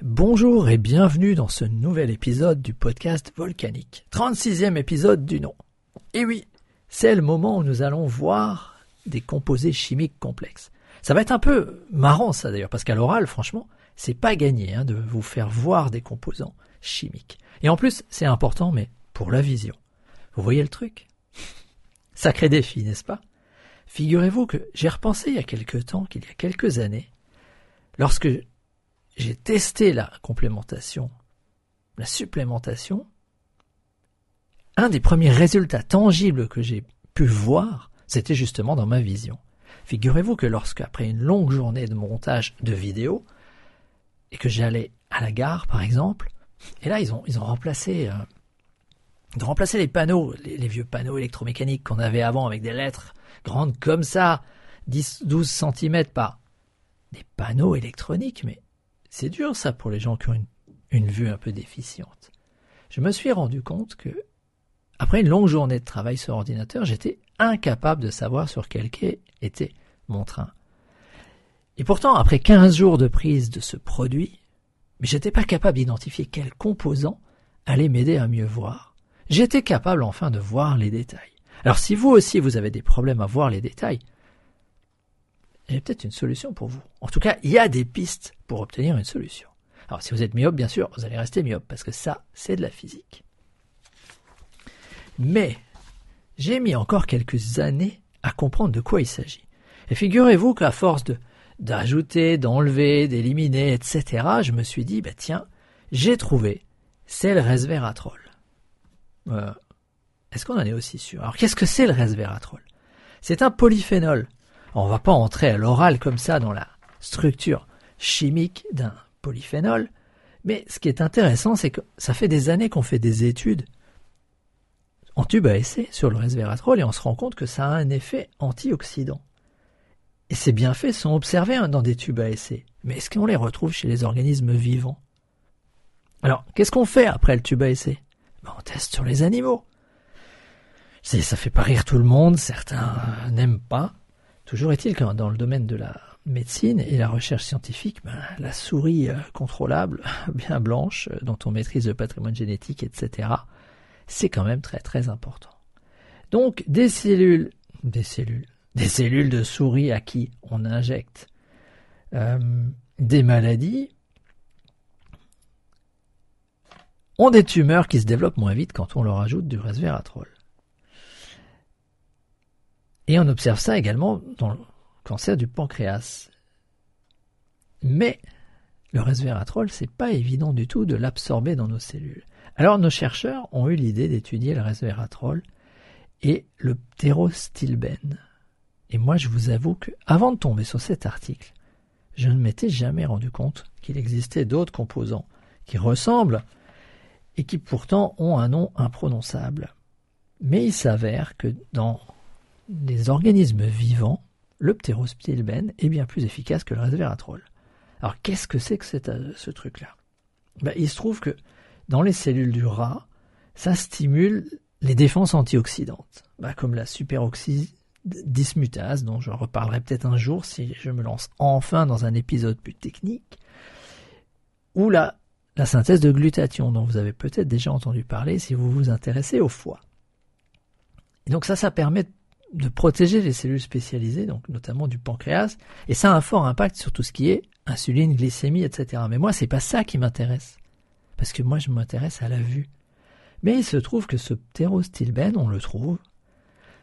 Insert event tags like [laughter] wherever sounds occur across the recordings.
Bonjour et bienvenue dans ce nouvel épisode du podcast Volcanique, 36e épisode du nom. Et oui, c'est le moment où nous allons voir des composés chimiques complexes. Ça va être un peu marrant ça d'ailleurs, parce qu'à l'oral, franchement, c'est pas gagné hein, de vous faire voir des composants chimiques. Et en plus, c'est important, mais pour la vision. Vous voyez le truc? Sacré défi, n'est-ce pas? Figurez-vous que j'ai repensé il y a quelque temps, qu'il y a quelques années, lorsque j'ai testé la complémentation, la supplémentation, un des premiers résultats tangibles que j'ai pu voir, c'était justement dans ma vision. Figurez-vous que lorsque, après une longue journée de montage de vidéos, et que j'allais à la gare, par exemple, et là, ils ont, ils ont remplacé, euh, remplacé les panneaux, les, vieux panneaux électromécaniques qu'on avait avant avec des lettres grandes comme ça, 10, 12 cm par des panneaux électroniques, mais c'est dur ça pour les gens qui ont une, vue un peu déficiente. Je me suis rendu compte que, après une longue journée de travail sur ordinateur, j'étais incapable de savoir sur quel quai était mon train. Et pourtant, après 15 jours de prise de ce produit, mais j'étais pas capable d'identifier quel composant allait m'aider à mieux voir. J'étais capable enfin de voir les détails. Alors si vous aussi vous avez des problèmes à voir les détails, j'ai peut-être une solution pour vous. En tout cas, il y a des pistes pour obtenir une solution. Alors si vous êtes myope, bien sûr, vous allez rester myope, parce que ça, c'est de la physique. Mais j'ai mis encore quelques années à comprendre de quoi il s'agit. Et figurez-vous qu'à force de d'ajouter, d'enlever, d'éliminer, etc., je me suis dit, bah tiens, j'ai trouvé, c'est le resveratrol. Euh, Est-ce qu'on en est aussi sûr? Alors qu'est-ce que c'est le resveratrol? C'est un polyphénol. On va pas entrer à l'oral comme ça dans la structure chimique d'un polyphénol, mais ce qui est intéressant, c'est que ça fait des années qu'on fait des études en tube à essai sur le resveratrol et on se rend compte que ça a un effet antioxydant. Et ces bienfaits sont observés hein, dans des tubes à essai. Mais est-ce qu'on les retrouve chez les organismes vivants? Alors, qu'est-ce qu'on fait après le tube à essai? Ben, On teste sur les animaux. Ça fait pas rire tout le monde, certains n'aiment pas. Toujours est-il que dans le domaine de la médecine et la recherche scientifique, ben, la souris euh, contrôlable, [laughs] bien blanche, euh, dont on maîtrise le patrimoine génétique, etc., c'est quand même très très important. Donc des cellules, des cellules, des cellules de souris à qui on injecte euh, des maladies ont des tumeurs qui se développent moins vite quand on leur ajoute du resveratrol. Et on observe ça également dans le cancer du pancréas. Mais le resveratrol, c'est pas évident du tout de l'absorber dans nos cellules. Alors nos chercheurs ont eu l'idée d'étudier le resveratrol et le pterostilbène. Et moi, je vous avoue que, avant de tomber sur cet article, je ne m'étais jamais rendu compte qu'il existait d'autres composants qui ressemblent et qui pourtant ont un nom imprononçable. Mais il s'avère que dans les organismes vivants, le ptérospilbène est bien plus efficace que le resveratrol. Alors qu'est-ce que c'est que ce truc-là? Ben, Il se trouve que dans les cellules du rat, ça stimule les défenses antioxydantes, ben, comme la superoxy dismutase, dont je reparlerai peut-être un jour si je me lance enfin dans un épisode plus technique, ou la, la synthèse de glutathion, dont vous avez peut-être déjà entendu parler si vous vous intéressez au foie. Donc ça, ça permet de protéger les cellules spécialisées, donc notamment du pancréas, et ça a un fort impact sur tout ce qui est insuline, glycémie, etc. Mais moi, c'est pas ça qui m'intéresse, parce que moi, je m'intéresse à la vue. Mais il se trouve que ce ptérostilbène, on le trouve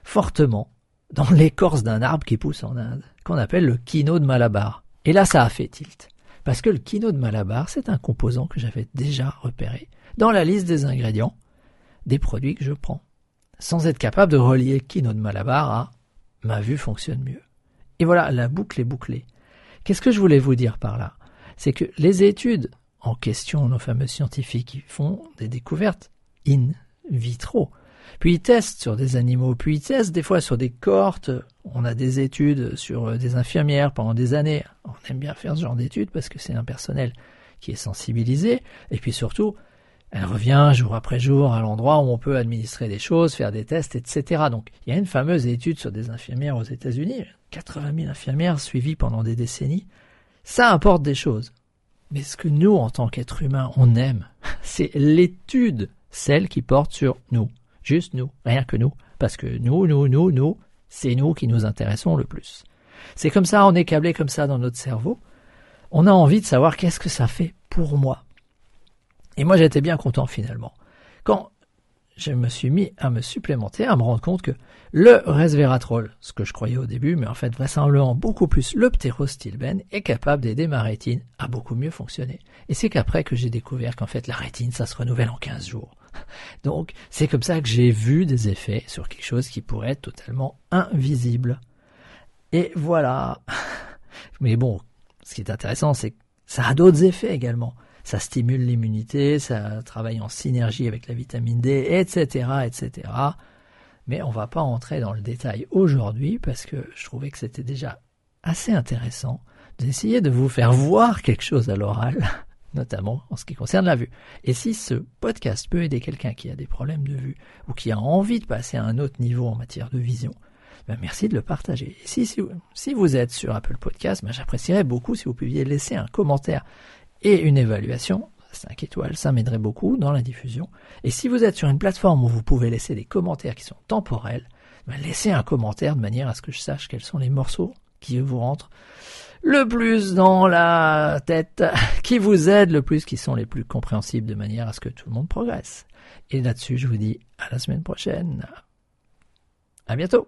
fortement dans [laughs] l'écorce d'un arbre qui pousse en Inde, qu'on appelle le kino de Malabar. Et là, ça a fait tilt. Parce que le kino de Malabar, c'est un composant que j'avais déjà repéré dans la liste des ingrédients des produits que je prends. Sans être capable de relier kino de Malabar à ma vue fonctionne mieux. Et voilà, la boucle est bouclée. Qu'est-ce que je voulais vous dire par là? C'est que les études en question, nos fameux scientifiques, font des découvertes in vitro, puis ils testent sur des animaux, puis ils testent des fois sur des cohortes. On a des études sur euh, des infirmières pendant des années. On aime bien faire ce genre d'études parce que c'est un personnel qui est sensibilisé. Et puis surtout, elle revient jour après jour à l'endroit où on peut administrer des choses, faire des tests, etc. Donc il y a une fameuse étude sur des infirmières aux États-Unis, 80 000 infirmières suivies pendant des décennies. Ça apporte des choses. Mais ce que nous, en tant qu'êtres humains, on aime, [laughs] c'est l'étude, celle qui porte sur nous. Juste nous, rien que nous. Parce que nous, nous, nous, nous, c'est nous qui nous intéressons le plus. C'est comme ça, on est câblé comme ça dans notre cerveau. On a envie de savoir qu'est-ce que ça fait pour moi. Et moi, j'étais bien content finalement. Quand je me suis mis à me supplémenter, à me rendre compte que le resveratrol, ce que je croyais au début, mais en fait vraisemblablement beaucoup plus le ptérostilbène, est capable d'aider ma rétine à beaucoup mieux fonctionner. Et c'est qu'après que j'ai découvert qu'en fait la rétine, ça se renouvelle en 15 jours. [laughs] Donc c'est comme ça que j'ai vu des effets sur quelque chose qui pourrait être totalement invisible. Et voilà. [laughs] Mais bon, ce qui est intéressant, c'est que ça a d'autres effets également ça stimule l'immunité, ça travaille en synergie avec la vitamine D, etc., etc. Mais on va pas entrer dans le détail aujourd'hui parce que je trouvais que c'était déjà assez intéressant d'essayer de vous faire voir quelque chose à l'oral, [laughs] notamment en ce qui concerne la vue. Et si ce podcast peut aider quelqu'un qui a des problèmes de vue ou qui a envie de passer à un autre niveau en matière de vision, ben merci de le partager. Et si, vous êtes sur Apple Podcast, ben j'apprécierais beaucoup si vous pouviez laisser un commentaire et une évaluation. 5 étoiles, ça m'aiderait beaucoup dans la diffusion. Et si vous êtes sur une plateforme où vous pouvez laisser des commentaires qui sont temporels, ben laissez un commentaire de manière à ce que je sache quels sont les morceaux qui vous rentrent le plus dans la tête, [laughs] qui vous aident le plus, qui sont les plus compréhensibles de manière à ce que tout le monde progresse. Et là-dessus, je vous dis à la semaine prochaine. À bientôt.